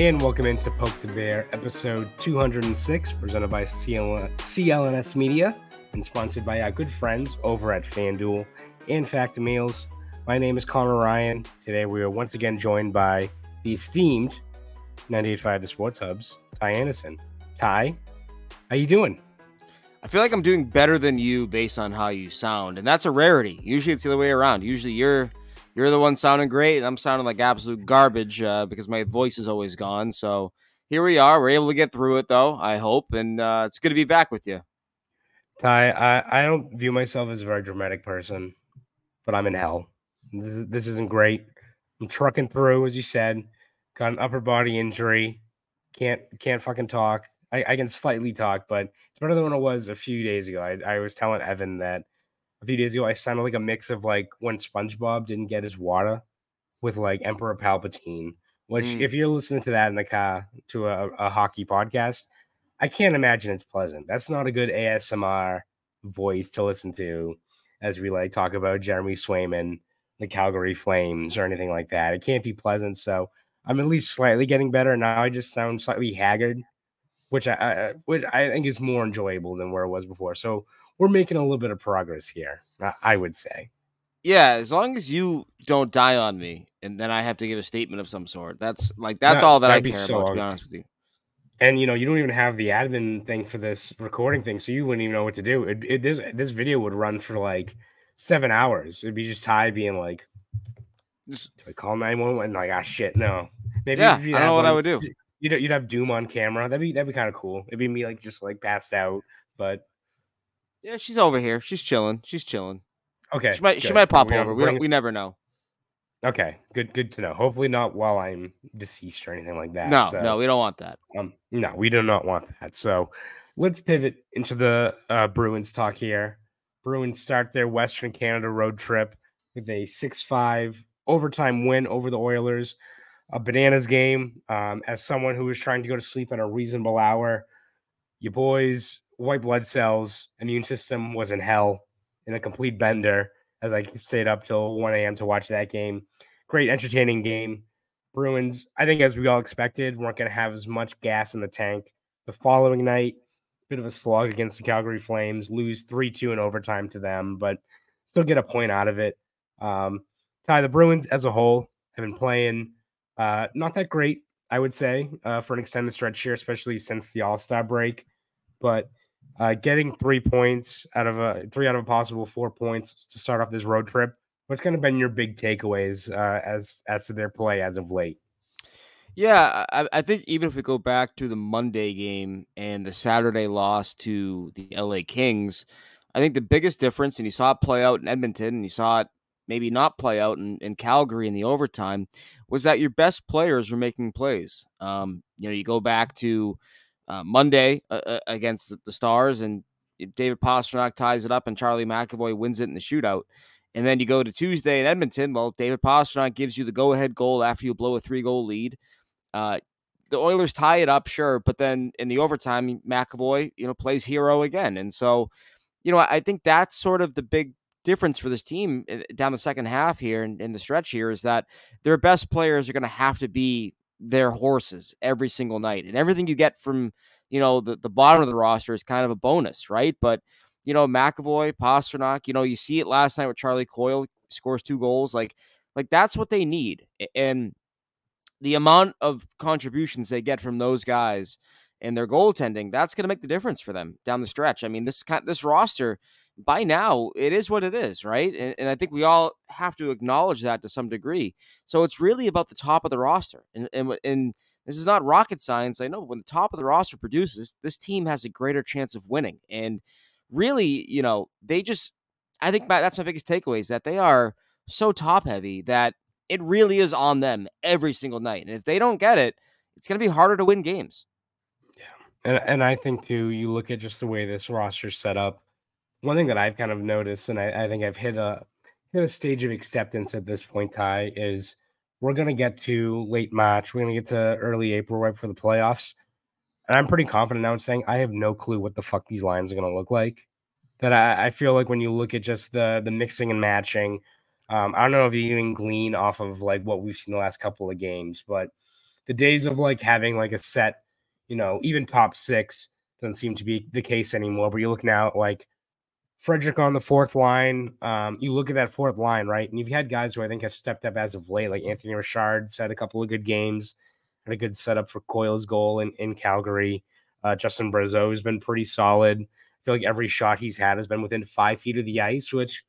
And welcome into Poke the Bear, episode 206, presented by CL- CLNS Media and sponsored by our good friends over at FanDuel and Factor Meals. My name is Conor Ryan. Today we are once again joined by the esteemed 98.5 The Sports Hubs, Ty Anderson. Ty, how you doing? I feel like I'm doing better than you based on how you sound, and that's a rarity. Usually it's the other way around. Usually you're you're the one sounding great, and I'm sounding like absolute garbage uh, because my voice is always gone. So here we are. We're able to get through it, though. I hope, and uh, it's good to be back with you. Ty, I, I don't view myself as a very dramatic person, but I'm in hell. This, this isn't great. I'm trucking through, as you said. Got an upper body injury. Can't can't fucking talk. I, I can slightly talk, but it's better than what it was a few days ago. I, I was telling Evan that a few days ago I sounded like a mix of like when SpongeBob didn't get his water with like Emperor Palpatine. Which, Mm. if you're listening to that in the car to a, a hockey podcast, I can't imagine it's pleasant. That's not a good ASMR voice to listen to as we like talk about Jeremy Swayman, the Calgary Flames, or anything like that. It can't be pleasant. So I'm at least slightly getting better. Now I just sound slightly haggard, which I, I which I think is more enjoyable than where it was before. So we're making a little bit of progress here. I- would say. Yeah, as long as you don't die on me, and then I have to give a statement of some sort. That's like that's That- all that I care so about. To be honest with you. And you know, you don't even have the admin thing for this recording thing, so you wouldn't even know what to do. It, it this this video would run for like seven hours. It'd be just Ty being like, "Do I call nine one one?" Like, ah, shit, no. Maybe Yeah, I don't know what I would do. You'd you'd have Doom on camera. That'd be that'd be kind of cool. It'd be me like just like passed out, but Yeah, she's over here. She's chilling. She's chilling. okay. She might she might pop We over. We don't, we never know. Okay, good good to know. Hopefully not while I'm deceased or anything like that. No, so. no, we don't want that. Um, no, we do not want that. So let's pivot into the uh, Bruins talk here. Bruins start their Western Canada road trip with a 6 5 overtime win over the Oilers. A bananas game. Um, as someone who was trying to go to sleep at a reasonable hour, you boys' white blood cells, immune system was in hell in a complete bender as I stayed up till 1 a.m. to watch that game. Great, entertaining game. Bruins, I think, as we all expected, weren't going to have as much gas in the tank. The following night, bit of a slog against the Calgary Flames, lose 3 2 in overtime to them, but still get a point out of it. Um, Ty, the Bruins as a whole have been playing uh, not that great, I would say, uh, for an extended stretch here, especially since the All Star break. But uh, getting three points out of a three out of a possible four points to start off this road trip. What's going to been your big takeaways uh, as as to their play as of late? Yeah, I, I think even if we go back to the Monday game and the Saturday loss to the LA Kings, I think the biggest difference, and you saw it play out in Edmonton, and you saw it maybe not play out in, in Calgary in the overtime, was that your best players were making plays. Um, you know, you go back to uh, Monday uh, uh, against the, Stars, and David Pastrnak ties it up, and Charlie McAvoy wins it in the shootout. And then you go to Tuesday in Edmonton. Well, David Pastrnak gives you the go-ahead goal after you blow a three-goal lead. Uh, the Oilers tie it up, sure, but then in the overtime, McAvoy, you know, plays hero again, and so, you know, I think that's sort of the big difference for this team uh, down the second half here in, in the stretch here is that their best players are going to have to be their horses every single night, and everything you get from you know the the bottom of the roster is kind of a bonus, right? But you know, McAvoy, Pastrnak, you know, you see it last night with Charlie Coyle scores two goals, like like that's what they need, and the amount of contributions they get from those guys and their goaltending, that's going to make the difference for them down the stretch. I mean, this kind this roster by now it is what it is, right? And, and I think we all have to acknowledge that to some degree. So it's really about the top of the roster, and and, and this is not rocket science. I know when the top of the roster produces, this team has a greater chance of winning. And really, you know, they just I think my, that's my biggest takeaway is that they are so top heavy that it really is on them every single night. And if they don't get it, it's going to be harder to win games. Yeah, and and I think too, you look at just the way this roster's set up. One thing that I've kind of noticed, and I, I think I've hit a hit a stage of acceptance at this point, Ty, is we're gonna get to late March, we're gonna get to early April right for the playoffs. And I'm pretty confident now in saying I have no clue what the fuck these lines are gonna look like. That I, I feel like when you look at just the the mixing and matching, um, I don't know if you can glean off of like what we've seen the last couple of games, but the days of like having like a set, you know, even top six doesn't seem to be the case anymore. But you look now at like Frederic on the fourth line. Um, you look at that fourth line, right? And you've had guys who I think have stepped up as of late, like Anthony Richard's had a couple of good games, had a good setup for Coyle's goal in, in Calgary. Uh, Justin Brazeau has been pretty solid. I feel like every shot he's had has been within five feet of the ice, which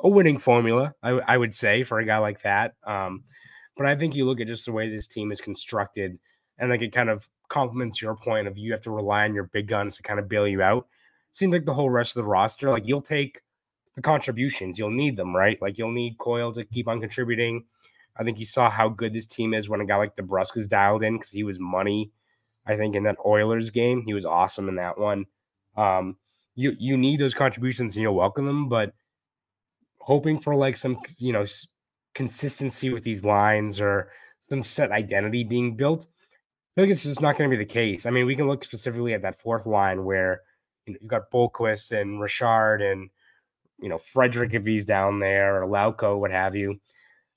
a winning formula, I, I would say, for a guy like that. Um, but I think you look at just the way this team is constructed, and like it kind of complements your point of you have to rely on your big guns to kind of bail you out seems like the whole rest of the roster, like you'll take the contributions, you'll need them, right? Like you'll need Coyle to keep on contributing. I think you saw how good this team is when a guy like DeBrusk is dialed in because he was money. I think in that Oilers game, he was awesome in that one. Um, you you need those contributions and you'll welcome them, but hoping for like some you know consistency with these lines or some set identity being built, I think it's just not going to be the case. I mean, we can look specifically at that fourth line where you know, you've got Boqvist and Richard and you know Frederic if he's down there or Lauko, what have you.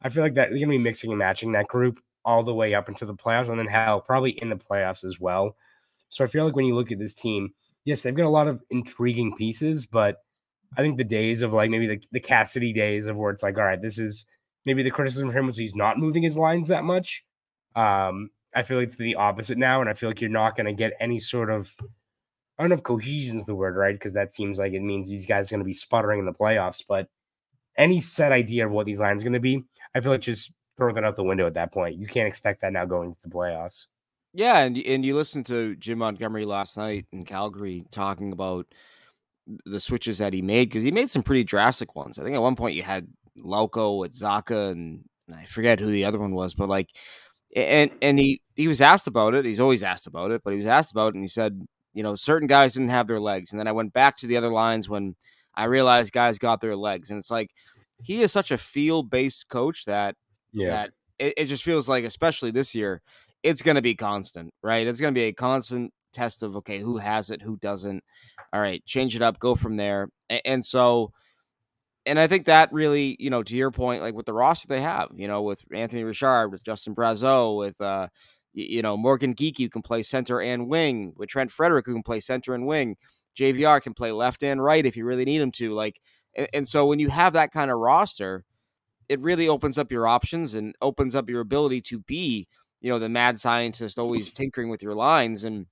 I feel like that you're gonna be mixing and matching that group all the way up into the playoffs, and then hell, probably in the playoffs as well. So I feel like when you look at this team, yes, they've got a lot of intriguing pieces, but I think the days of like maybe the, the Cassidy days of where it's like, all right, this is maybe the criticism for him was he's not moving his lines that much. Um, I feel like it's the opposite now, and I feel like you're not going to get any sort of I don't know if cohesion is the word, right? Because that seems like it means these guys are going to be sputtering in the playoffs. But any set idea of what these lines are going to be, I feel like just throw that out the window at that point. You can't expect that now going to the playoffs. Yeah, and and you listened to Jim Montgomery last night in Calgary talking about the switches that he made because he made some pretty drastic ones. I think at one point you had Lauko with Zacha and I forget who the other one was, but like, and and he he was asked about it. He's always asked about it, but he was asked about it, and he said you know, certain guys didn't have their legs. And then I went back to the other lines when I realized guys got their legs. And it's like he is such a feel based coach that yeah. that it, it just feels like, especially this year, it's gonna be constant, right? It's gonna be a constant test of okay, who has it, who doesn't. All right, change it up, go from there. And, and so and I think that really, you know, to your point, like with the roster they have, you know, with Anthony Richard, with Justin Brazeau, with uh, you know, Morgan Geekie can play center and wing with Trent Frederic who can play center and wing. JVR can play left and right if you really need him to. Like, and, and so when you have that kind of roster, it really opens up your options and opens up your ability to be, you know, the mad scientist always tinkering with your lines. And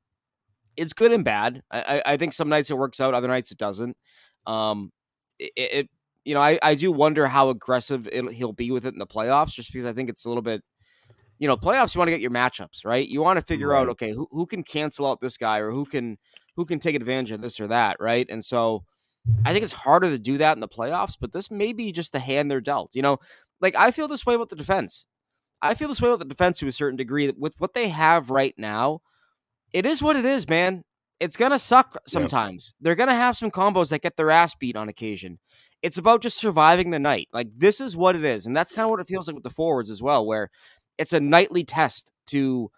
it's good and bad. I, I think some nights it works out, other nights it doesn't. Um, it, it you know, I, I do wonder how aggressive he'll be with it in the playoffs, just because I think it's a little bit you know, playoffs, you want to get your matchups, right? You want to figure right. out, okay, who, who can cancel out this guy or who can who can take advantage of this or that, right? And so I think it's harder to do that in the playoffs, but this may be just the hand they're dealt. You know, like I feel this way about the defense. I feel this way about the defense to a certain degree. That with what they have right now, it is what it is, man. It's gonna suck sometimes. They're gonna have some combos that get their ass beat on occasion. It's about just surviving the night. Like this is what it is, and that's kind of what it feels like with the forwards as well, where it's a nightly test to,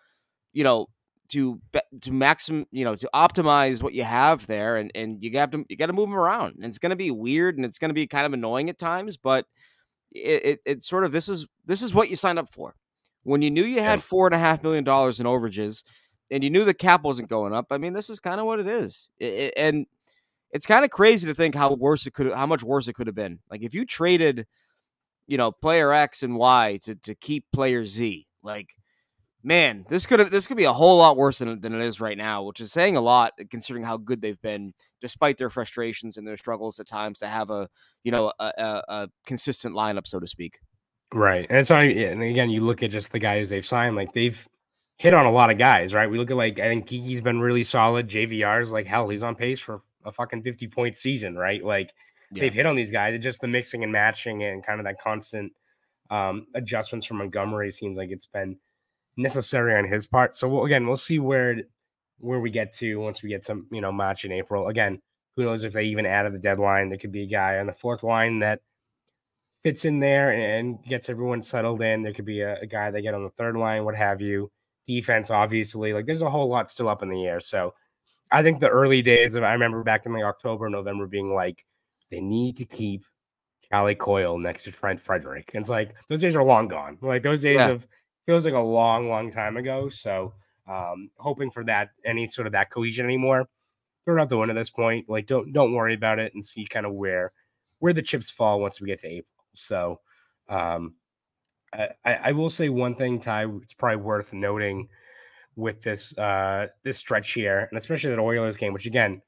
you know, to to maxim, you know, to optimize what you have there, and and you have to you got to move them around. And it's going to be weird, and it's going to be kind of annoying at times, but it, it it sort of this is this is what you signed up for when you knew you had four and a half million dollars in overages, and you knew the cap wasn't going up. I mean, this is kind of what it is, it, it, and it's kind of crazy to think how worse it could how much worse it could have been. Like if you traded you know, player X and Y to, to keep player Z. Like, man, this could have this could be a whole lot worse than, than it is right now, which is saying a lot uh, considering how good they've been, despite their frustrations and their struggles at times to have a you know a, a, a consistent lineup, so to speak. Right, and so and again, you look at just the guys they've signed, like they've hit on a lot of guys, right? We look at like I think Geekie's been really solid. JVR's like hell, he's on pace for a fucking fifty point season, right? Like yeah. they've hit on these guys. It's just the mixing and matching and kind of that constant um, adjustments from Montgomery seems like it's been necessary on his part. So we'll, again, we'll see where where we get to once we get some you know match in April. Again, who knows if they even added the deadline? There could be a guy on the fourth line that fits in there and gets everyone settled in. There could be a, a guy they get on the third line, what have you. Defense, obviously, like there's a whole lot still up in the air. So I think the early days of I remember back in like October, November being like they need to keep Charlie Coyle next to Trent Frederic. And it's like those days are long gone. Like those days yeah. of feels like a long, long time ago. So um, hoping for that any sort of that cohesion anymore. Throw out the window at this point. Like don't don't worry about it and see kind of where where the chips fall once we get to April. So um, I, I will say one thing, Ty. It's probably worth noting with this uh, this stretch here, and especially that Oilers game, which again,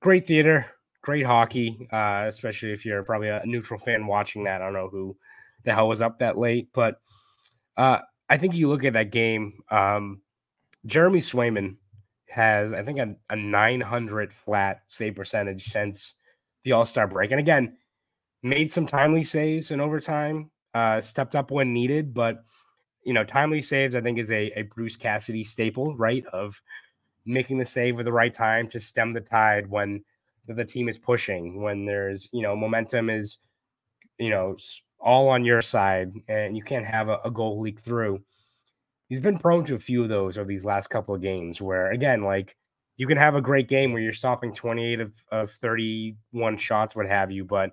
great theater, great hockey, uh, especially if you're probably a neutral fan watching that. I don't know who the hell was up that late, but uh, I think you look at that game. Um, Jeremy Swayman has, I think, a, a 900 flat save percentage since the All Star break, and again, made some timely saves in overtime. Uh, stepped up when needed, but you know, timely saves I think is a, a Bruce Cassidy staple, right? Of making the save at the right time to stem the tide when the team is pushing, when there's you know momentum is you know all on your side, and you can't have a, a goal leak through. He's been prone to a few of those over these last couple of games, where again, like you can have a great game where you're stopping 28 of, of 31 shots, what have you, but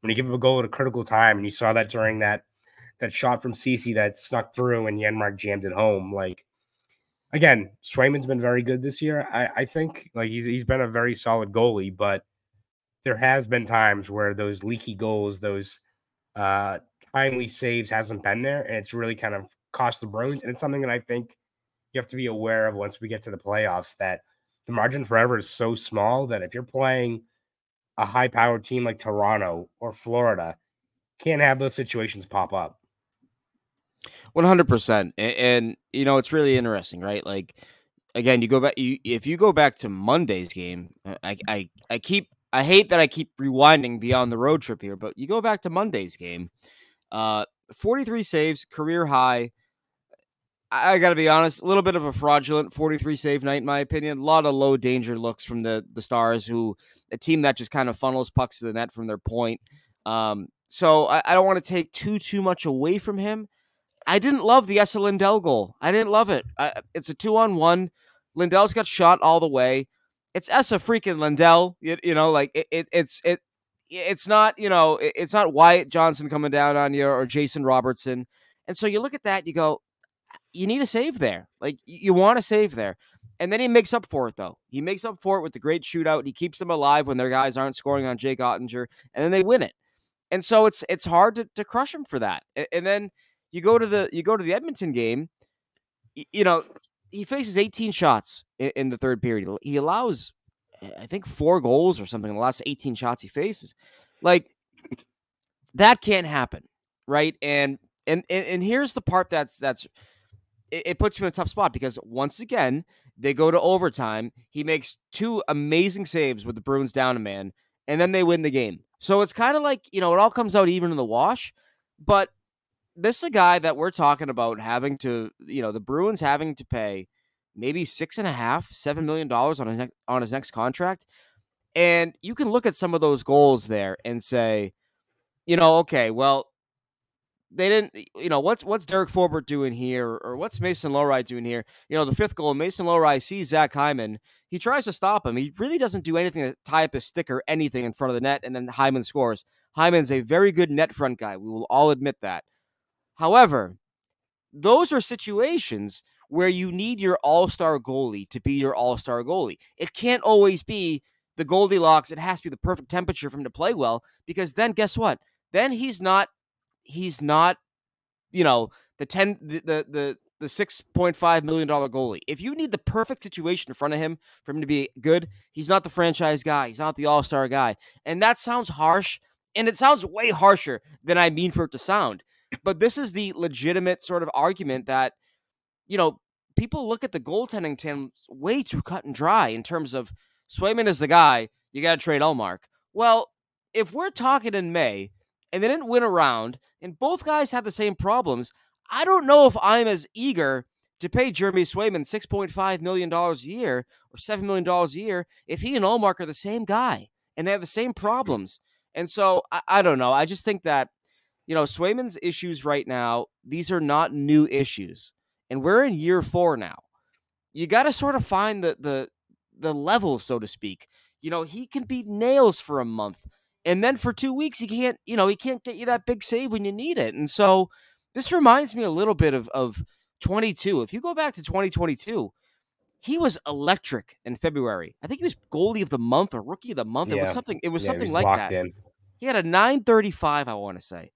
when you give up a goal at a critical time, and you saw that during that that shot from Ceci that snuck through and Janmark jammed it home, like again, Swayman's been very good this year. I, I think like he's he's been a very solid goalie, but there has been times where those leaky goals, those uh timely saves hasn't been there, and it's really kind of cost the Bruins. And it's something that I think you have to be aware of once we get to the playoffs that the margin forever is so small that if you're playing a high powered team like Toronto or Florida, can't have those situations pop up. One hundred percent, and you know it's really interesting, right? Like again, you go back. You, if you go back to Monday's game, uh, I, I, I keep. I hate that I keep rewinding beyond the road trip here, but you go back to Monday's game. Uh, forty-three saves, career high. I, I got to be honest, a little bit of a fraudulent forty-three save night, in my opinion. A lot of low danger looks from the the Stars, who a team that just kind of funnels pucks to the net from their point. Um, so I, I don't want to take too too much away from him I didn't love the Esa Lindell goal. I didn't love it. I, it's a two on one. Lindell's got shot all the way. It's Esa freaking Lindell. You, you know, like it, it, it's it. It's not you know it, it's not Wyatt Johnston coming down on you or Jason Robertson. And so you look at that, you go, you need a save there. Like you want to save there. And then he makes up for it, though. He makes up for it with the great shootout. He keeps them alive when their guys aren't scoring on Jake Oettinger, and then they win it. And so it's it's hard to, to crush him for that. And then you go to the you go to the Edmonton game, you know, he faces 18 shots in, the third period. He allows eh, I think four goals or something in the last 18 shots he faces. Like that can't happen, right? And and and, and here's the part that's that's it puts you in a tough spot because once again they go to overtime. He makes two amazing saves with the Bruins down a man, and then they win the game. So it's kind of like you know it all comes out even in the wash, but this is a guy that we're talking about having to, you know, the Bruins having to pay maybe six and a half, seven million dollars on his next on his next contract. And you can look at some of those goals there and say, you know, okay, well, they didn't, you know, what's what's Derek Forbort doing here, or what's Mason Lohrei doing here? You know, the fifth goal, Mason Lohrei sees Zach Hyman. He tries to stop him. He really doesn't do anything to tie up his stick or anything in front of the net, and then Hyman scores. Hyman's a very good net front guy. We will all admit that. However, those are situations where you need your all star goalie to be your all star goalie. It can't always be the Goldilocks. It has to be the perfect temperature for him to play well because then guess what? Then he's not, he's not, you know, the 10, the, the, the, the $6.5 million goalie. If you need the perfect situation in front of him for him to be good, he's not the franchise guy. He's not the all star guy. And that sounds harsh. And it sounds way harsher than I mean for it to sound. But this is the legitimate sort of argument that, you know, people look at the goaltending team way too cut and dry in terms of Swayman is the guy, you got to trade Ullmark. Well, if we're talking in May and they didn't win a round and both guys have the same problems, I don't know if I'm as eager to pay Jeremy Swayman $6.5 million a year or $7 million a year if he and Ullmark are the same guy and they have the same hmm. problems. And so I, I don't know. I just think that you know, Swayman's issues right now, these are not new issues. And we're in year four now. You got to sort of find the the the level, so to speak. You know, he can beat nails for a month. And then for two weeks, he can't, you know, he can't get you that big save when you need it. And so This reminds me a little bit of of 22. If you go back to 2022, he was electric in February. I think he was goalie of the month or rookie of the month. Yeah. It was something. It was yeah, something was like that. In. He had a 935, I want to say,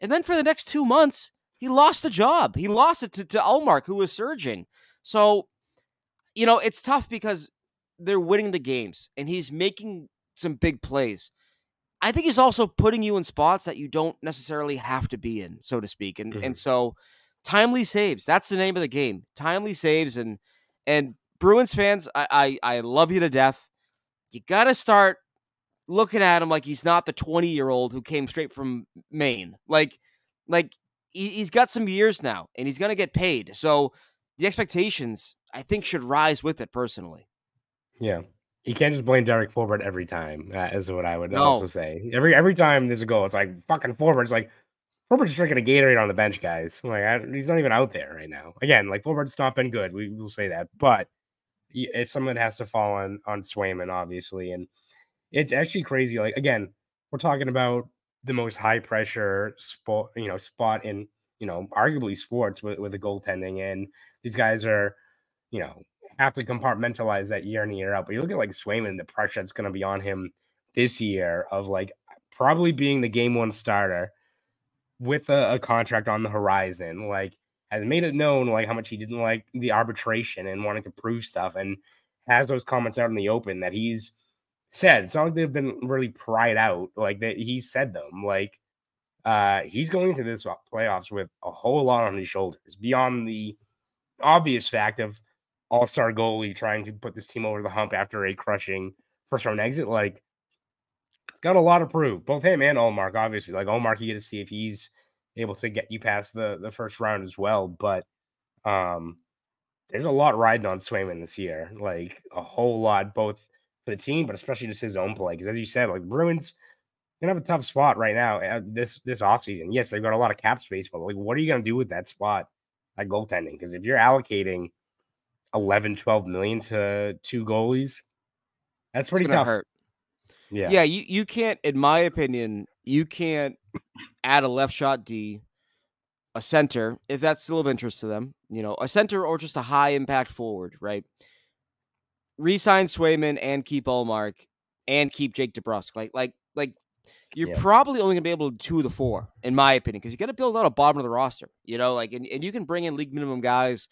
and then for the next two months, he lost the job. He lost it to, to Ullmark, who was surging. So, you know, it's tough because they're winning the games and he's making some big plays. I think he's also putting you in spots that you don't necessarily have to be in, so to speak. And mm-hmm. and so timely saves. That's the name of the game. Timely saves and and Bruins fans, I I, I love you to death. You gotta start looking at him like he's not the 20 year old who came straight from Maine. Like like he, he's got some years now and he's gonna get paid. So the expectations I think should rise with it personally. Yeah. You can't just blame Derek Forbort every time. That is what I would no. also say. Every every time there's a goal, it's like fucking Forbort. It's like Forbort's drinking a Gatorade on the bench, guys. Like I, he's not even out there right now. Again, like Forbort's not been good. We will say that, but it's someone that has to fall on on Swayman, obviously, and it's actually crazy. Like again, we're talking about the most high pressure spot, you know, spot in you know, arguably sports with with the goaltending, and these guys are, you know, have to compartmentalize that year in and year out. But you look at like Swayman, the pressure that's going to be on him this year of like probably being the game one starter with a, a, contract on the horizon, like has made it known like how much he didn't like the arbitration and wanting to prove stuff, and has those comments out in the open that he's said. It's not like they've been really pried out, like that he said them. Like uh he's going into this playoffs with a whole lot on his shoulders beyond the obvious fact of all star goalie trying to put this team over the hump after a crushing first round exit. Like, it's got a lot to prove. Both him and Ullmark, obviously. Like Ullmark, you get to see if he's able to get you past the the first round as well. But um, there's a lot riding on Swayman this year. Like a whole lot, both for the team, but especially just his own play. Because as you said, like Bruins gonna have a tough spot right now uh, this this offseason. Yes, they've got a lot of cap space, but like, what are you gonna do with that spot at goaltending? Because if you're allocating 11, 12 million to two goalies. That's pretty tough. Hurt. Yeah. Yeah. You, you can't, in my opinion, you can't add a left shot D, a center, if that's still of interest to them, you know, a center or just a high impact forward, right? Resign Swayman and keep Ullmark and keep Jake DeBrusk. Like, like, like, you're yeah. probably only gonna be able to do two of the four, in my opinion, because you got to build out a bottom of the roster. You know, like, and, and you can bring in league minimum guys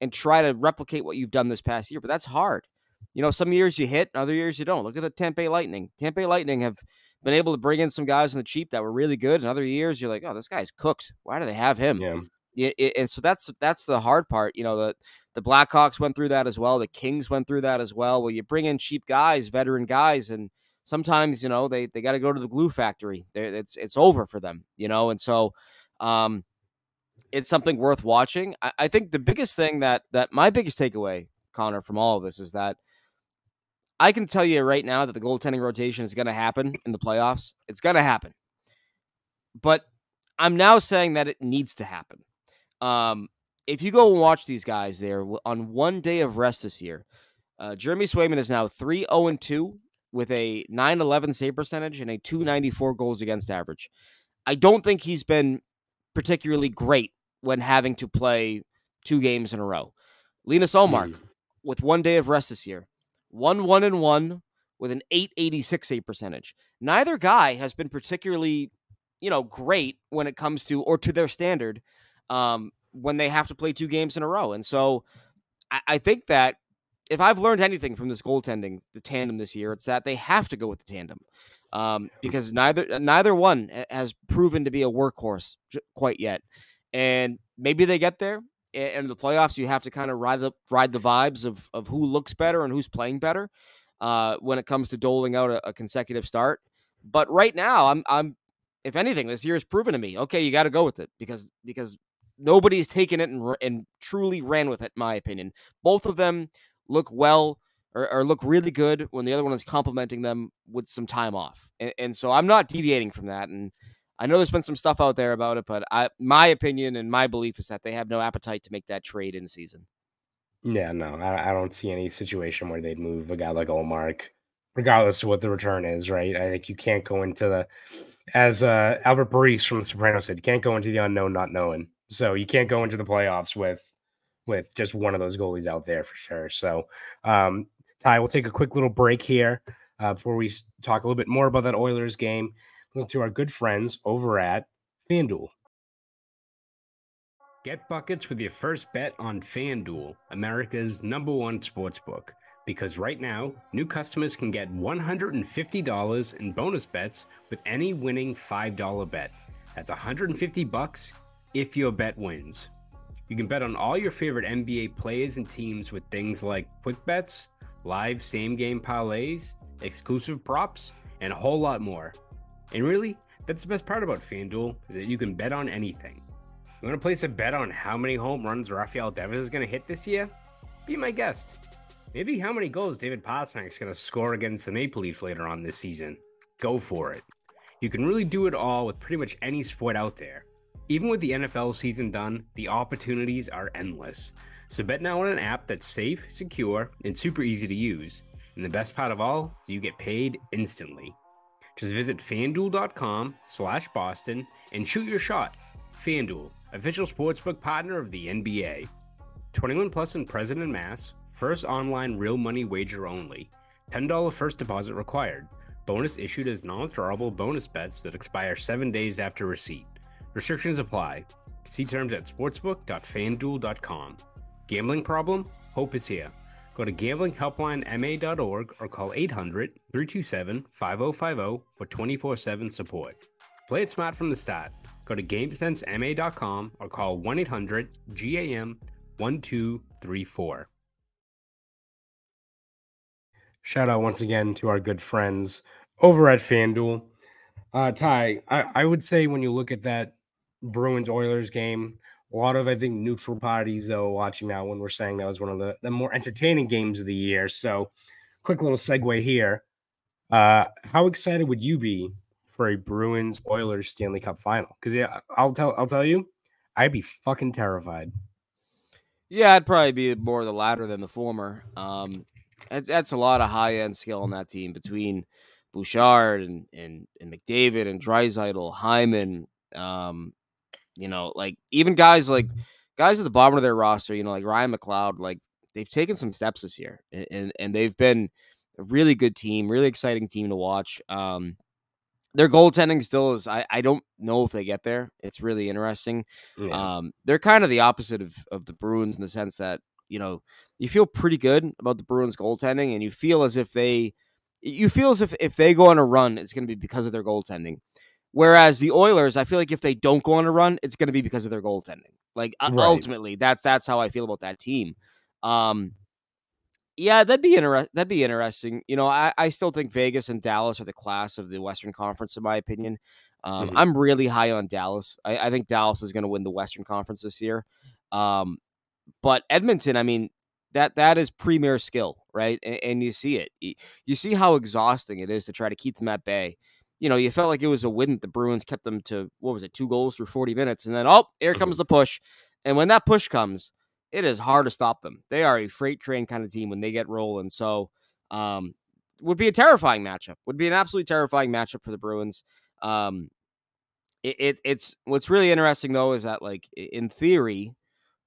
and try to replicate what you've done this past year. But that's hard. You know, some years you hit, other years you don't. Look at the Tampa Bay Lightning. Tampa Bay Lightning have been able to bring in some guys on the cheap that were really good. And other years you're like, oh, this guy's cooked. Why do they have him? Yeah. Yeah, and so that's that's the hard part. You know, the the Blackhawks went through that as well. The Kings went through that as well. Well, you bring in cheap guys, veteran guys, and sometimes you know they they got to go to the glue factory. They're, it's it's over for them. You know, and so um, it's something worth watching. I, I think the biggest thing that that my biggest takeaway, Conor, from all of this is that I can tell you right now that the goaltending rotation is going to happen in the playoffs. It's going to happen. But I'm now saying that it needs to happen. Um, if you go and watch these guys there on one day of rest this year, uh, Jeremy Swayman is now 3 0 2 with a 911 save percentage and a 294 goals against average. I don't think he's been particularly great when having to play two games in a row. Linus Ullmark, mm. with one day of rest this year, one one and one with an 886 save percentage. Neither guy has been particularly, you know, great when it comes to or to their standard um, when they have to play two games in a row. And so I, I think that if I've learned anything from this goaltending, the tandem this year, it's that they have to go with the tandem um, because neither neither one has proven to be a workhorse quite yet and maybe they get there. And in the playoffs, you have to kind of ride the ride the vibes of of who looks better and who's playing better uh, when it comes to doling out a, a consecutive start. But right now, I'm I'm if anything, this year has proven to me, okay, you got to go with it because because nobody's taken it and, and truly ran with it. In my opinion, both of them look well or, or, look really good when the other one is complimenting them with some time off. And, and, so I'm not deviating from that. And I know there's been some stuff out there about it, but I, my opinion and my belief is that they have no appetite to make that trade in season. Yeah, no, I, I don't see any situation where they'd move a guy like Ullmark, regardless of what the return is, right? I think you can't go into the, as uh, Albert Parise from The Sopranos said, you can't go into the unknown not knowing. So you can't go into the playoffs with with just one of those goalies out there for sure. So, um, Ty, we'll take a quick little break here uh, before we talk a little bit more about that Oilers game. Listen to our good friends over at FanDuel. Get buckets with your first bet on FanDuel, America's number one sports book. Because right now, new customers can get $150 in bonus bets with any winning $5 bet. That's 150 bucks if your bet wins. You can bet on all your favorite NBA players and teams with things like quick bets, live same game parlays, exclusive props, and a whole lot more. And really, that's the best part about FanDuel is that you can bet on anything. You want to place a bet on how many home runs Rafael Devers is going to hit this year? Be my guest. Maybe how many goals David Pastrnak is going to score against the Maple Leafs later on this season. Go for it. You can really do it all with pretty much any sport out there. Even with the NFL season done, the opportunities are endless. So bet now on an app that's safe, secure, and super easy to use. And the best part of all you get paid instantly. Just visit fanduel.com slash Boston and shoot your shot. FanDuel, official sportsbook partner of the NBA. 21 plus in President Mass. First online real money wager only. $10 first deposit required. Bonus issued as non-withdrawable bonus bets that expire seven days after receipt. Restrictions apply. See terms at sportsbook.fanduel.com. Gambling problem? Hope is here. Go to gamblinghelplinema.org or call 800 327 5050 for 24 7 support. Play it smart from the start. Go to GameSenseMA.com or call 1 800 GAM 1234. Shout out once again to our good friends over at FanDuel. Uh, Ty, I, I would say when you look at that Bruins Oilers game, a lot of, I think, neutral parties, though, watching that when we're saying that was one of the, the more entertaining games of the year. So, quick little segue here. Uh, how excited would you be for a Bruins Oilers Stanley Cup final? Because yeah, I'll tell I'll tell you, I'd be fucking terrified. Yeah, I'd probably be more the latter than the former. Um, that's, a lot of high end skill on that team between Bouchard and and, and McDavid and Draisaitl, Hyman. Um, you know, like even guys like guys at the bottom of their roster, you know, like Ryan McLeod, like they've taken some steps this year, and and, and they've been a really good team, really exciting team to watch. Um, their goaltending still is I, I don't know if they get there. It's really interesting. Yeah. Um, they're kind of the opposite of, of the Bruins in the sense that, you know, you feel pretty good about the Bruins goaltending and you feel as if they you feel as if if they go on a run, it's gonna be because of their goaltending. Whereas the Oilers, I feel like if they don't go on a run, it's gonna be because of their goaltending. Like right. ultimately, that's that's how I feel about that team. Um yeah, that'd be interesting. That'd be interesting. You know, I, I still think Vegas and Dallas are the class of the Western Conference, in my opinion. Um, mm-hmm. I'm really high on Dallas. I, I think Dallas is going to win the Western Conference this year. Um, but Edmonton, I mean, that that is premier skill, right? And, and, you see it. You see how exhausting it is to try to keep them at bay. You know, you felt like it was a win that the Bruins kept them to what was it, two goals through 40 minutes, and then oh, here comes mm-hmm. the push. And when that push comes, it is hard to stop them. They are a freight train kind of team when they get rolling. So, um, would be a terrifying matchup. Would be an absolutely terrifying matchup for the Bruins. Um, it, it, it's what's really interesting though is that like in theory,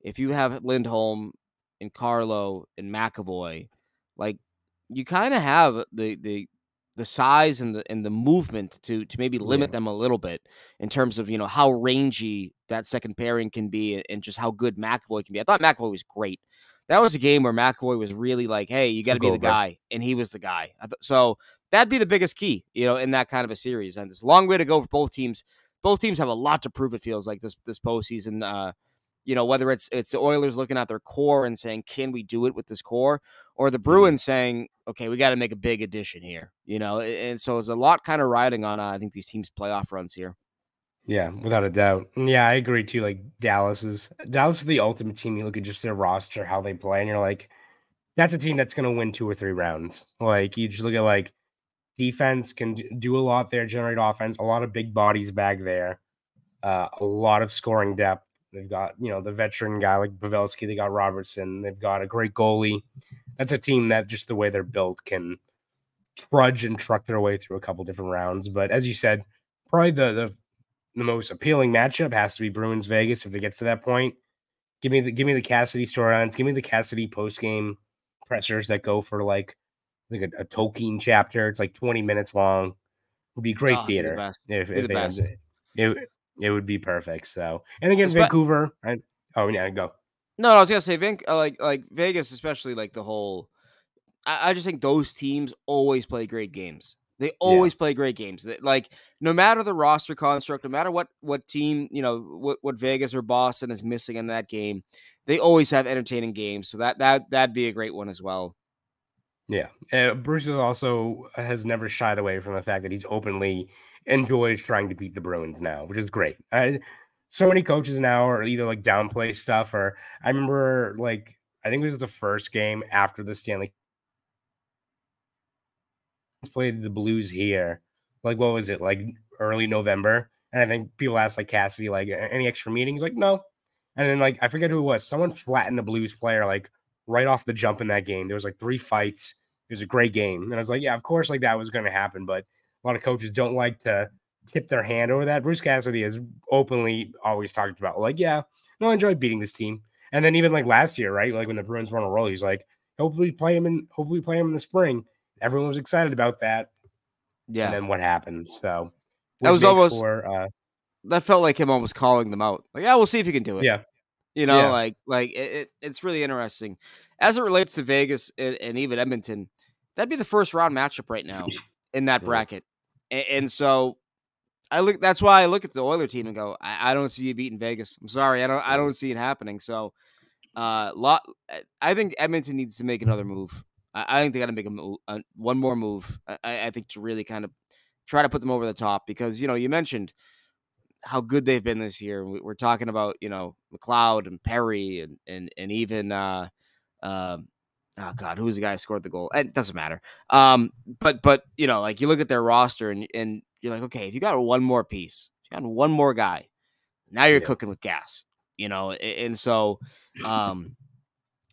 if you have Lindholm and Carlo and McAvoy, like you kind of have the the the size and the and the movement to to maybe limit yeah. them a little bit in terms of you know how rangy that second pairing can be and just how good McAvoy can be. I thought McAvoy was great. That was a game where McAvoy was really like, "Hey, you got to be the guy," and he was the guy. So that'd be the biggest key, you know, in that kind of a series. And it's a long way to go for both teams. Both teams have a lot to prove. It feels like this this postseason. Uh, you know, whether it's it's the Oilers looking at their core and saying, "Can we do it with this core?" or the mm-hmm. Bruins saying, "Okay, we got to make a big addition here." You know, and so there's a lot kind of riding on uh, I think these teams' playoff runs here. Yeah, without a doubt. Yeah, I agree too. Like Dallas is Dallas is the ultimate team. You look at just their roster, how they play, and you're like, that's a team that's going to win two or three rounds. Like you just look at like defense can do a lot there, generate offense, a lot of big bodies back there, uh, a lot of scoring depth. They've got, you know, the veteran guy like Pavelski. They got Robertson. They've got a great goalie. That's a team that just the way they're built can trudge and truck their way through a couple different rounds. But as you said, probably the the the most appealing matchup has to be Bruins Vegas if it gets to that point. Give me the give me the Cassidy storylines. Give me the Cassidy post game pressers that go for like like a, a, Tolkien chapter. It's like 20 minutes long. Would be great Oh, theater. the best. If, if the they it. It would be perfect. So and again, Espe- Vancouver. I, oh yeah, go. No, no, I was gonna say Van- uh, like like Vegas, especially like the whole. I, I just think those teams always play great games. They always play great games. That- Like no matter the roster construct, no matter what what team you know what what Vegas or Boston is missing in that game, they always have entertaining games. So that that that'd be a great one as well. Yeah, uh, Bruce also has never shied away from the fact that he's openly enjoys trying to beat the Bruins now, which is great. I, so many coaches now are either like downplay stuff, or I remember like I think it was the first game after the Stanley played the Blues here. Like what was it like early November? And I think people asked like Cassidy like any extra meetings? Like no. And then like I forget who it was. Someone flattened a Blues player like right off the jump in that game. There was like three fights. It was a great game. And I was like, yeah, of course, like that was going to happen. But a lot of coaches don't like to tip their hand over that. Bruce Cassidy has openly always talked about, like, yeah, no, I enjoyed beating this team. And then even like last year, right? Like when the Bruins were on a roll, he's like, hopefully play him in, hopefully play him in the spring. Everyone was excited about that. Yeah, And then what happened? So That was almost- for, uh, that felt like him almost calling them out. Like, yeah, we'll see if you can do it. yeah, You know, Yeah. like like it, it, it's really interesting as it relates to Vegas and, and even Edmonton. That'd be the first round matchup right now in that Yeah. bracket, and, and so I look. That's why I look at the Oiler team and go, I, I don't see you beating Vegas. I'm sorry, I don't. I don't see it happening. So, uh, lot. I think Edmonton needs to make another move. I, I think they got to make a move, uh, one more move. I- I, think to really kind of try to put them over the top because you know you mentioned how good they've been this year. We- We're talking about you know McLeod and Perry and and and even uh, um, oh god, who was the guy who scored the goal? It doesn't matter. Um, but but you know, like you look at their roster and and you're like, okay, if you got one more piece, if you got one more guy, now you're Yeah. cooking with gas. You know, and so um,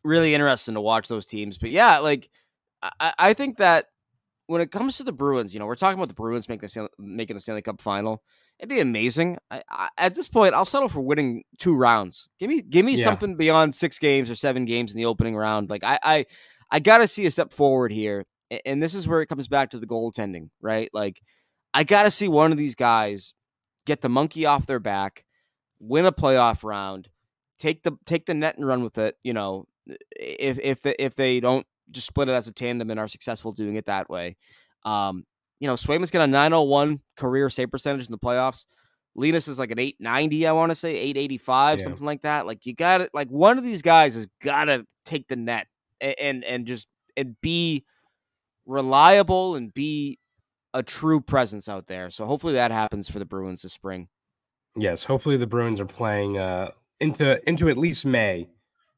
really interesting to watch those teams. But yeah, like I- I, I think that when it comes to the Bruins, you know, we're talking about the Bruins making the making the Stanley Cup final. It'd be amazing. I, I, at this point, I'll settle for winning two rounds. Give me give me Yeah. something beyond six games or seven games in the opening round. Like I I, I got to see a step forward here, and this is where it comes back to the goaltending, right? Like I got to see one of these guys get the monkey off their back, win a playoff round, take the take the net and run with it. You know, if if if they don't just split it as a tandem and are successful doing it that way. Um, you know, Swayman's got a 901 career save percentage in the playoffs. Linus is like an 890, I want to say 885, Yeah. something like that. Like you got to like one of these guys has got to take the net and, and and just and be reliable and be a true presence out there. So hopefully that happens for the Bruins this spring. yes. Hopefully the Bruins are playing uh, into into at least May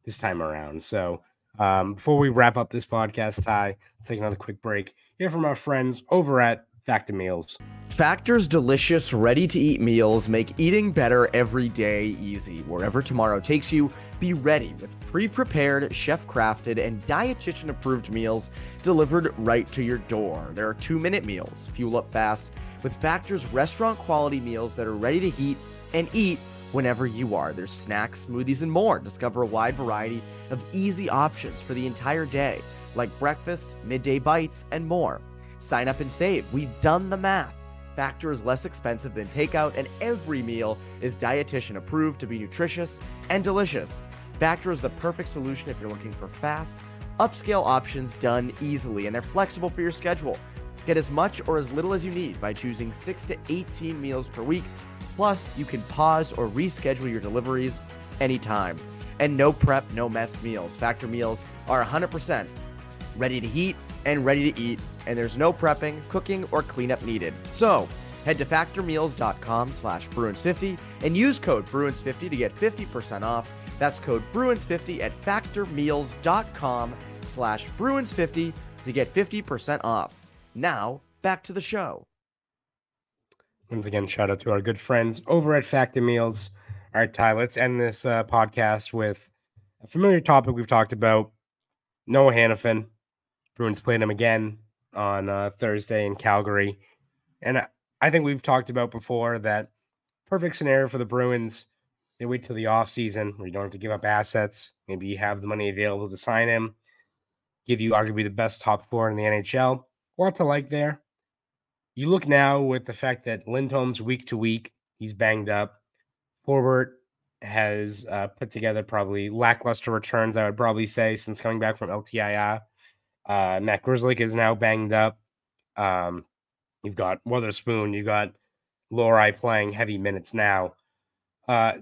this time around. So um, before we wrap up this podcast, Ty, let's take another quick break. Hear from our friends over at Factor Meals. Factor's delicious, ready to eat meals make eating better every day easy. Wherever tomorrow takes you, be ready with pre prepared, chef crafted, and dietitian approved meals delivered right to your door. There are two minute meals, fuel up fast, with Factor's restaurant quality meals that are ready to heat and eat whenever you are. There's snacks, smoothies, and more. Discover a wide variety of easy options for the entire day, like breakfast, midday bites, and more. Sign up and save. We've done the math. Factor is less expensive than takeout, and every meal is dietitian approved to be nutritious and delicious. Factor is the perfect solution if you're looking for fast, upscale options done easily, and they're flexible for your schedule. Get as much or as little as you need by choosing 6 to 18 meals per week. Plus, you can pause or reschedule your deliveries anytime. And no prep, no mess meals. Factor meals are 100% ready to heat and ready to eat, and there's no prepping, cooking, or cleanup needed. So, head to factormeals.com slash Bruins50 and use code Bruins50 to get 50% off. That's code Bruins50 at factormeals.com slash Bruins50 to get 50% off. Now, back to the show. Once again, shout out to our good friends over at Factor Meals. All right, Ty, let's end this uh, podcast with a familiar topic we've talked about. Noah Hanifin. Bruins played him again on uh, Thursday in Calgary. And I, think we've talked about before that perfect scenario for the Bruins. They wait till the offseason where you don't have to give up assets. Maybe you have the money available to sign him, give you arguably the best top four in the NHL. Lots to like there. You look now with the fact that Lindholm's week to week, he's banged up. Forbort has uh, put together probably lackluster returns, I would probably say, since coming back from LTIR. Uh, Matt Grzelcyk is now banged up. Um, you've got Wotherspoon, you've got Lohrei playing heavy minutes now. Uh,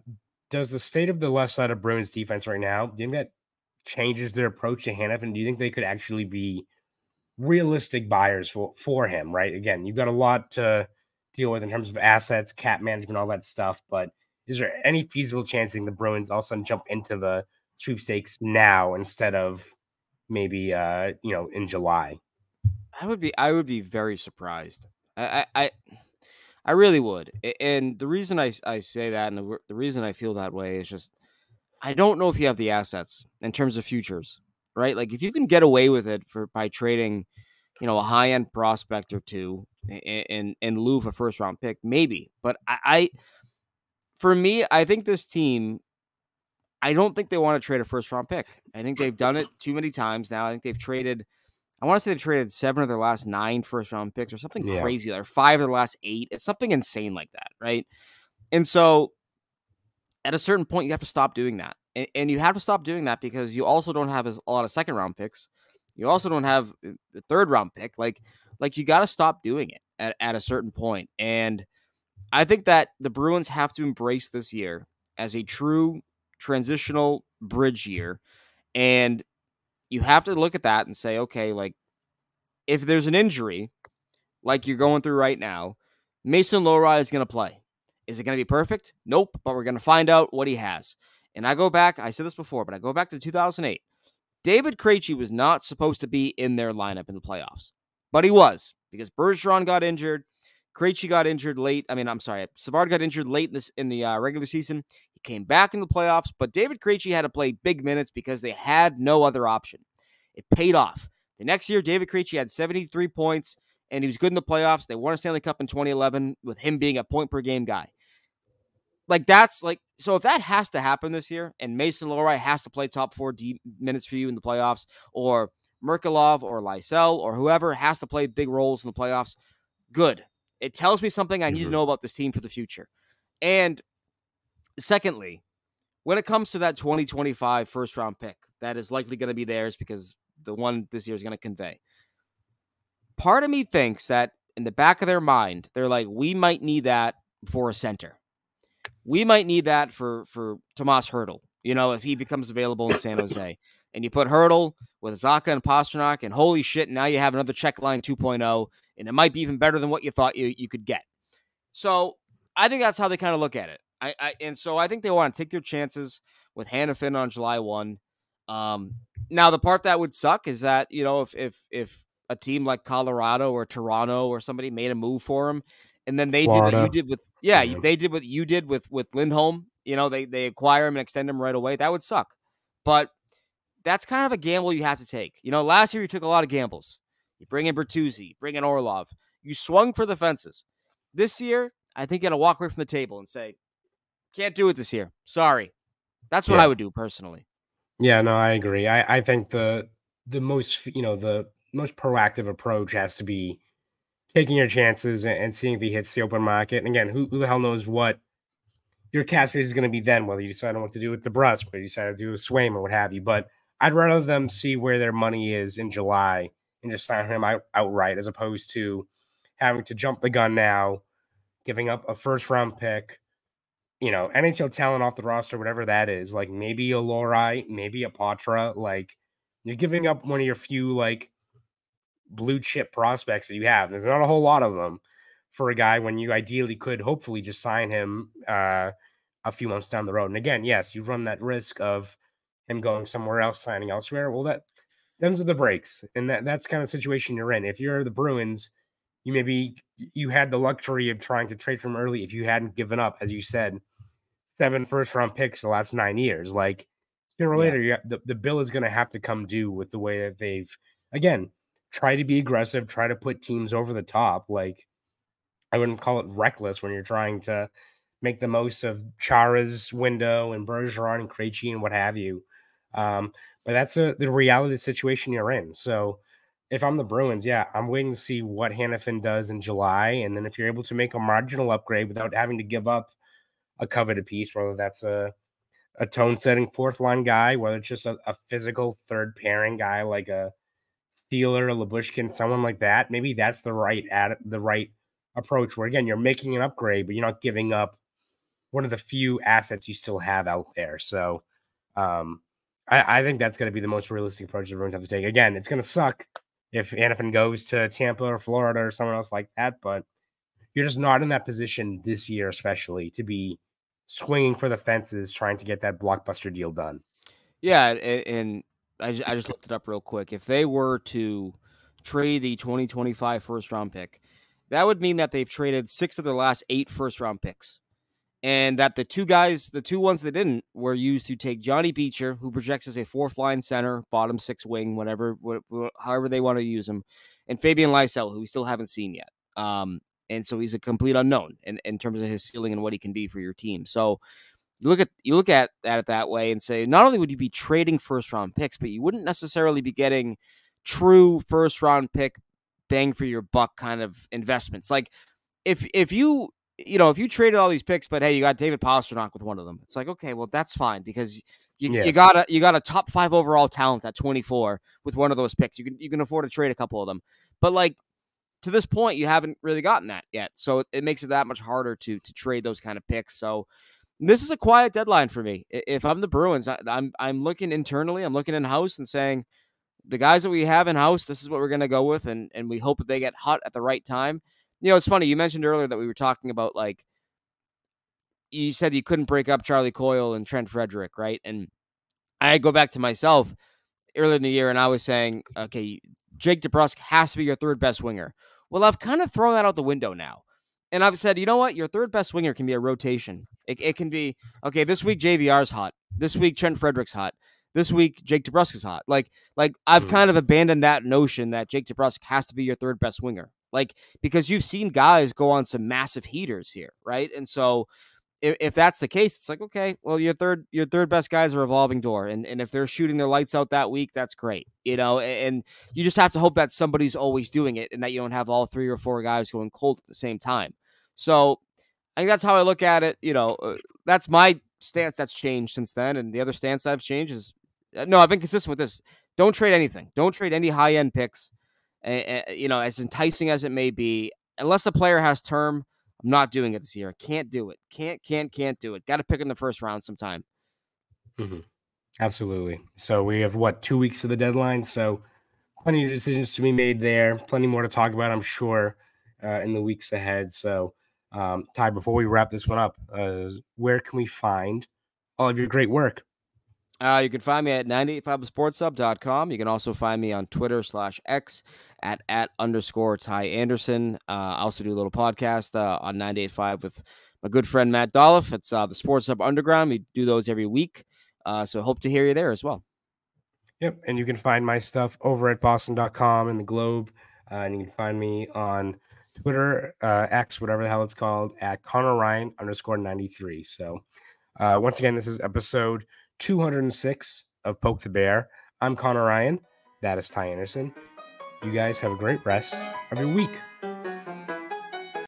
does the state of the left side of Bruins defense right now, do you think that changes their approach to Hanifin? Do you think they could actually be realistic buyers for, for him, right? Again, you've got a lot to deal with in terms of assets, cap management, all that stuff. But is there any feasible chance that the Bruins all of a sudden jump into the sweepstakes now instead of maybe uh, you know, in July? I would be I would be very surprised. I I I really would. And the reason I, I say that and the, the reason I feel that way is just I don't know if you have the assets in terms of futures, right? Like if you can get away with it for by trading, you know, a high end prospect or two in, in in lieu of a first round pick, maybe. But I, I for me, I think this team I don't think they want to trade a first round pick. I think they've done it too many times now. I think they've traded I want to say they've traded seven of their last nine first round picks or something yeah. crazy, or five of their last eight. It's something insane like that, right? And so at a certain point, you have to stop doing that. And, and you have to stop doing that because you also don't have a lot of second round picks. You also don't have uh, a third round pick. Like, like you got to stop doing it at, at a certain point. And I think that the Bruins have to embrace this year as a true transitional bridge year. And you have to look at that and say, okay, like if there's an injury like you're going through right now, Mason Lohrei is going to play. Is it going to be perfect? Nope, but we're going to find out what he has. And I go back, I said this before, but I go back to 2008. David Krejci was not supposed to be in their lineup in the playoffs, but he was because Bergeron got injured. Krejci got injured late. I mean, I'm sorry, Savard got injured late in, this, in the uh, regular season. He came back in the playoffs, but David Krejci had to play big minutes because they had no other option. It paid off. The next year, David Krejci had 73 points, and he was good in the playoffs. They won a Stanley Cup in 2011 with him being a point per game guy. Like that's like so. If that has to happen this year, and Mason Lohrei has to play top four deep minutes for you in the playoffs, or Merkulov or Lysell or whoever has to play big roles in the playoffs, good. It tells me something I need mm-hmm. to know about this team for the future. And secondly, when it comes to that 2025 first round pick, that is likely going to be theirs because the one this year is going to convey. Part of me thinks that in the back of their mind, they're like, we might need that for a center. We might need that for for Tomas Hertl, You know, if he becomes available in San Jose, and you put Hurdle with Zacha and Pastrnak, and holy shit, now you have another check line 2.0, and it might be even better than what you thought you, you could get. So I think that's how they kind of look at it. I, I and so I think they want to take their chances with Hanifin on July one. Um, now the part that would suck is that you know if if if a team like Colorado or Toronto or somebody made a move for him, and then they Florida. did what you did with yeah, yeah, they did what you did with with Lindholm. You know they they acquire him and extend him right away. That would suck, but that's kind of a gamble you have to take. You know, last year you took a lot of gambles. You bring in Bertuzzi, bring in Orlov. You swung for the fences. This year, I think you got to walk away from the table and say, "Can't do it this year. Sorry." That's what yeah. I would do personally. Yeah, no, I agree. I, I think the the most you know the most proactive approach has to be taking your chances and, and seeing if he hits the open market. And again, who, who the hell knows what your cap space is going to be then? Whether you decide on what to do with DeBrusk, whether you decide to do a Swayman or what have you. But I'd rather them see where their money is in July and just sign him out outright, as opposed to having to jump the gun now, giving up a first round pick you know, NHL talent off the roster, whatever that is, like maybe a Lohrei, maybe a Poitras, like you're giving up one of your few like blue chip prospects that you have. There's not a whole lot of them for a guy when you ideally could hopefully just sign him uh, a few months down the road. And again, yes, you run that risk of him going somewhere else, signing elsewhere. Well, that them's are the breaks, and that that's kind of situation you're in. If you're the Bruins, you maybe you had the luxury of trying to trade from early if you hadn't given up, as you said, seven first round picks the last nine years. Like sooner or later, yeah. the, the bill is going to have to come due with the way that they've, again, try to be aggressive, try to put teams over the top. Like I wouldn't call it reckless when you're trying to make the most of Chara's window and Bergeron and Krejci and what have you. Um, but that's a, the reality of the situation you're in. So if I'm the Bruins, yeah, I'm waiting to see what Hanifin does in July. And then if you're able to make a marginal upgrade without having to give up a coveted piece, whether that's a a tone setting fourth line guy, whether it's just a, a physical third pairing guy like a Steeler, Lyubushkin, someone like that, maybe that's the right at the right approach where again you're making an upgrade, but you're not giving up one of the few assets you still have out there. So um I, I think that's going to be the most realistic approach the Bruins have to take. Again, it's going to suck if Hanifin goes to Tampa or Florida or someone else like that, but you're just not in that position this year, especially to be swinging for the fences trying to get that blockbuster deal done. Yeah, and I I just looked it up real quick. If they were to trade the 2025 first round pick, that would mean that they've traded six of their last eight first round picks and that the two guys, the two ones that didn't, were used to take Johnny Beecher, who projects as a fourth line center, bottom six wing, whatever, however they want to use him, and Fabian Lysell, who we still haven't seen yet. Um, and so he's a complete unknown in, in terms of his ceiling and what he can be for your team. So you look at you look at, at it that way and say, not only would you be trading first round picks, but you wouldn't necessarily be getting true first round pick bang for your buck kind of investments. Like if if you you know, if you traded all these picks, but hey, you got David Pastrnak with one of them, it's like okay, well that's fine because you, yes. you got a you got a top five overall talent at 24 with one of those picks. You can you can afford to trade a couple of them, but like to this point, you haven't really gotten that yet, so it, it makes it that much harder to to trade those kind of picks. So this is a quiet deadline for me. If I'm the Bruins, I, I'm I'm looking internally, I'm looking in house and saying the guys that we have in house, this is what we're going to go with, and and we hope that they get hot at the right time you know, it's funny. You mentioned earlier that we were talking about like you said you couldn't break up Charlie Coyle and Trent Frederic, right? And I go back to myself earlier in the year, and I was saying, okay, Jake DeBrusk has to be your third best winger. Well, I've kind of thrown that out the window now. And I've said, you know what? Your third best winger can be a rotation. It, it can be, okay, this week JVR's hot. This week Trent Frederic's hot. This week Jake DeBrusk is hot. Like, like I've mm. kind of abandoned that notion that Jake DeBrusk has to be your third best winger. Like because you've seen guys go on some massive heaters here, right? And so if, if that's the case, it's like okay, well your third your third best guys are revolving door, and and if they're shooting their lights out that week, that's great, you know. And you just have to hope that somebody's always doing it, and that you don't have all three or four guys going cold at the same time. So I think that's how I look at it. You know, uh, that's my stance that's changed since then, and the other stance I've changed is uh, no, I've been consistent with this. Don't trade anything. Don't trade any high end picks you know, as enticing as it may be, unless the player has term, I'm not doing it this year. I can't do it. Can't, can't, can't do it. Got to pick in the first round sometime. Mm-hmm. Absolutely. So we have what two weeks to the deadline. So plenty of decisions to be made there. Plenty more to talk about, I'm sure, uh, in the weeks ahead. So, um, Ty, before we wrap this one up, uh, where can we find all of your great work? Uh, you can find me at 985sportshub.com. You can also find me on Twitter slash X at at underscore Ty Anderson. Uh, I also do a little podcast uh, on 985 with my good friend Matt Dolloff. It's uh, the Sports Hub Underground. We do those every week. Uh, so hope to hear you there as well. Yep. And you can find my stuff over at boston.com and the Globe. Uh, and you can find me on Twitter, uh, X, whatever the hell it's called, at Conor Ryan underscore 93. So uh, once again, this is episode 206 of Poke the Bear. I'm Conor Ryan. That is Ty Anderson. You guys have a great rest of your week.